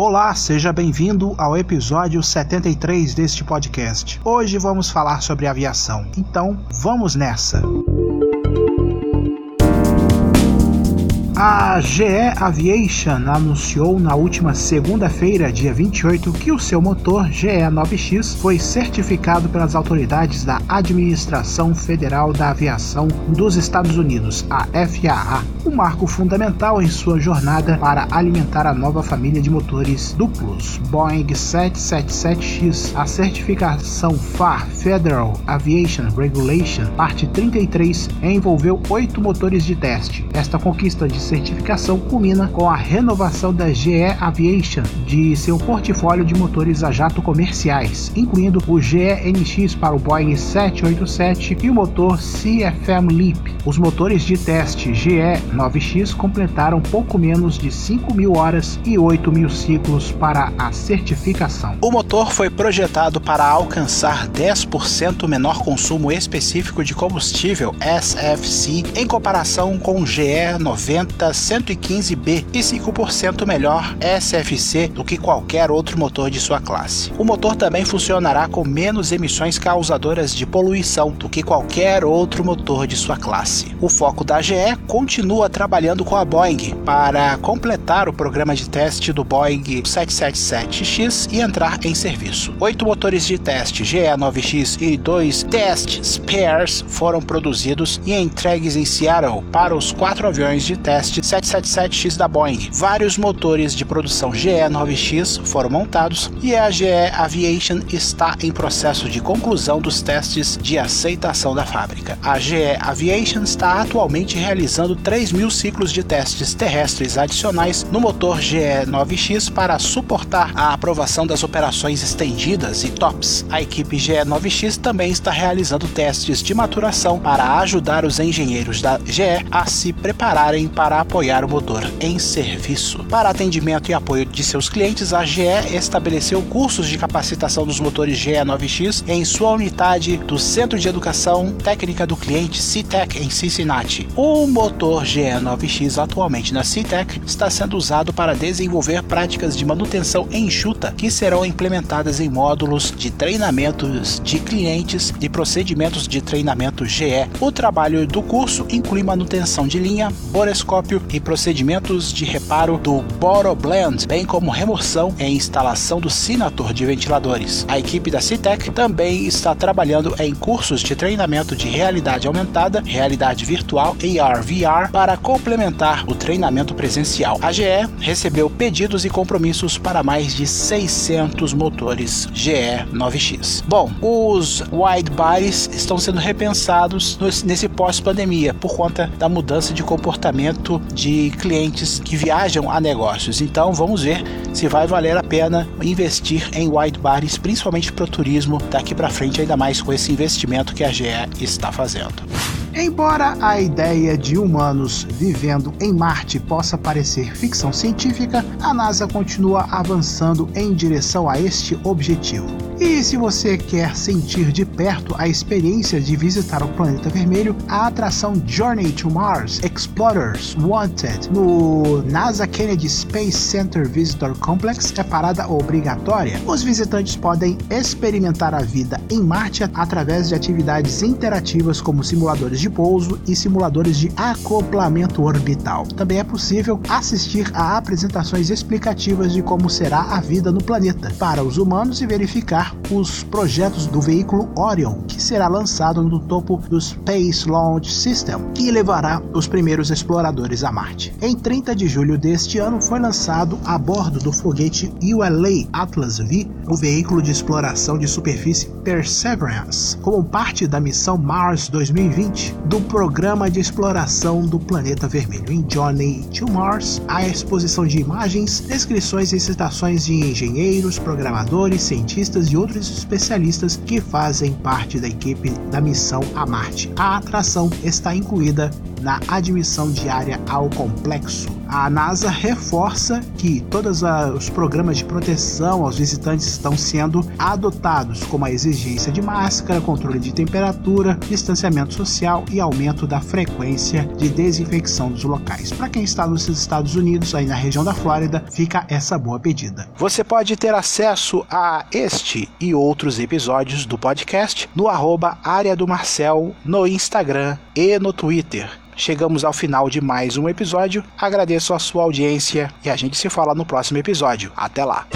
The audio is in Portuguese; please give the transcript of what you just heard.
Olá, seja bem-vindo ao episódio 73 deste podcast. Hoje vamos falar sobre aviação. Então, vamos nessa. A GE Aviation anunciou na última segunda-feira, dia 28, que o seu motor GE9X foi certificado pelas autoridades da Administração Federal da Aviação dos Estados Unidos, a FAA, um marco fundamental em sua jornada para alimentar a nova família de motores duplos Boeing 777X. A certificação FAR Federal Aviation Regulation, parte 33, envolveu oito motores de teste. Esta conquista de certificação culmina com a renovação da GE Aviation de seu portfólio de motores a jato comerciais, incluindo o GE-NX para o Boeing 787 e o motor CFM LEAP. Os motores de teste GE-9X completaram pouco menos de 5 mil horas e 8 mil ciclos para a certificação. O motor foi projetado para alcançar 10% menor consumo específico de combustível SFC em comparação com o GE-90 115B e 5% melhor SFC do que qualquer outro motor de sua classe. O motor também funcionará com menos emissões causadoras de poluição do que qualquer outro motor de sua classe. O foco da GE continua trabalhando com a Boeing para completar o programa de teste do Boeing 777X e entrar em serviço. Oito motores de teste GE9X e dois test spares foram produzidos e entregues em Seattle para os quatro aviões de teste 777X da Boeing. Vários motores de produção GE9X foram montados e a GE Aviation está em processo de conclusão dos testes de aceitação da fábrica. A GE Aviation está atualmente realizando 3 mil ciclos de testes terrestres adicionais no motor GE9X para suportar a aprovação das operações estendidas e TOPS. A equipe GE9X também está realizando testes de maturação para ajudar os engenheiros da GE a se prepararem para apoiar o motor em serviço. Para atendimento e apoio de seus clientes, a GE estabeleceu cursos de capacitação dos motores GE9X em sua unidade do Centro de Educação Técnica do Cliente CTEC em Cincinnati. O motor GE9X atualmente na CTEC está sendo usado para desenvolver práticas de manutenção enxuta que serão implementadas em módulos de treinamentos de clientes e procedimentos de treinamento GE. O trabalho do curso inclui manutenção de linha, borescópio e procedimentos de reparo do Boroblend, bem como remoção e instalação do Sinator de ventiladores. A equipe da Citec também está trabalhando em cursos de treinamento de realidade aumentada, realidade virtual e AR/VR para complementar o treinamento presencial. A GE recebeu pedidos e compromissos para mais de 600 motores GE9X. Bom, os wide bodies estão sendo repensados nesse pós-pandemia por conta da mudança de comportamento de clientes que viajam a negócios. Então vamos ver se vai valer a pena investir em wide bodies, principalmente para o turismo daqui para frente, ainda mais com esse investimento que a GE está fazendo. Embora a ideia de humanos vivendo em Marte possa parecer ficção científica, a NASA continua avançando em direção a este objetivo. E se você quer sentir de perto a experiência de visitar o planeta vermelho, a atração Journey to Mars Explorers Wanted no NASA Kennedy Space Center Visitor Complex é parada obrigatória. Os visitantes podem experimentar a vida em Marte através de atividades interativas como simuladores de de pouso e simuladores de acoplamento orbital. Também é possível assistir a apresentações explicativas de como será a vida no planeta para os humanos e verificar os projetos do veículo Orion, que será lançado no topo do Space Launch System, que levará os primeiros exploradores a Marte. Em 30 de julho deste ano foi lançado a bordo do foguete ULA Atlas V o veículo de exploração de superfície Perseverance, como parte da missão Mars 2020 do Programa de Exploração do Planeta Vermelho. Em Journey to Mars, há exposição de imagens, descrições e citações de engenheiros, programadores, cientistas e outros especialistas que fazem parte da equipe da missão a Marte. A atração está incluída na admissão diária ao complexo. A NASA reforça que todos os programas de proteção aos visitantes estão sendo adotados, como a exigência de máscara, controle de temperatura, distanciamento social e aumento da frequência de desinfecção dos locais. Para quem está nos Estados Unidos, aí na região da Flórida, fica essa boa pedida. Você pode ter acesso a este e outros episódios do podcast no arroba área do Marcel no Instagram e no Twitter. Chegamos ao final de mais um episódio. Agradeço a sua audiência e a gente se fala no próximo episódio. Até lá!